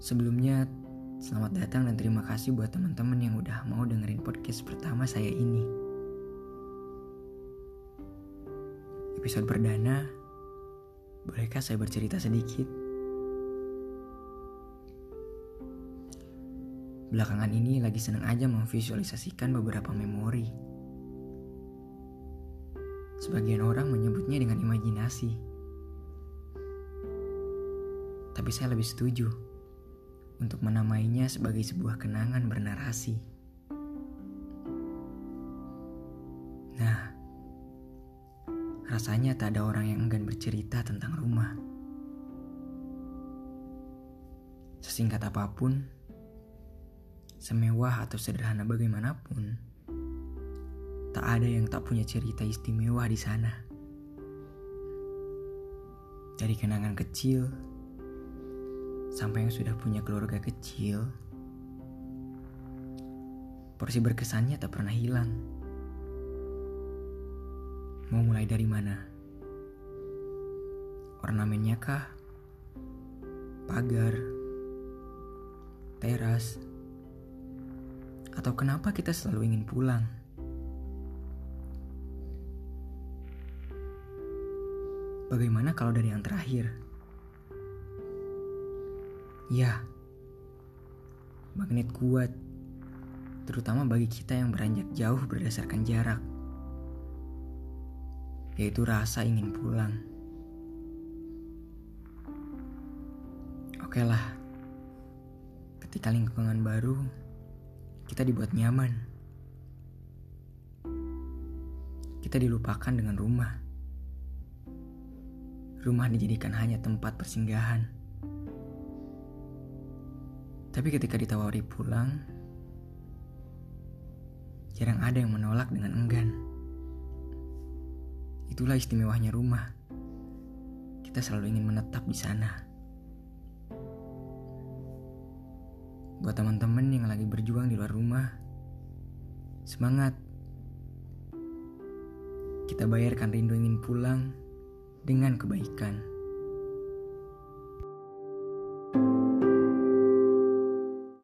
Sebelumnya, selamat datang dan terima kasih buat teman-teman yang udah mau dengerin podcast pertama saya ini. Episode perdana, bolehkah saya bercerita sedikit? Belakangan ini lagi seneng aja memvisualisasikan beberapa memori. Sebagian orang menyebutnya dengan imajinasi. Tapi saya lebih setuju untuk menamainya sebagai sebuah kenangan bernarasi. Nah, rasanya tak ada orang yang enggan bercerita tentang rumah. Sesingkat apa pun, semewah atau sederhana bagaimanapun, tak ada yang tak punya cerita istimewa di sana. Dari kenangan kecil sampai yang sudah punya keluarga kecil, porsi berkesannya tak pernah hilang. Mau mulai dari mana? Ornamennya kah? Pagar? Teras? Atau kenapa kita selalu ingin pulang? Bagaimana kalau dari yang terakhir? Ya, magnet kuat, terutama bagi kita yang beranjak jauh berdasarkan jarak, yaitu rasa ingin pulang. Oke lah, ketika lingkungan baru, kita dibuat nyaman. Kita dilupakan dengan rumah. Rumah dijadikan hanya tempat persinggahan. Tapi ketika ditawari pulang, jarang ada yang menolak dengan enggan. Itulah istimewanya rumah. Kita selalu ingin menetap di sana. Buat teman-teman yang lagi berjuang di luar rumah, semangat. Kita bayarkan rindu ingin pulang dengan kebaikan.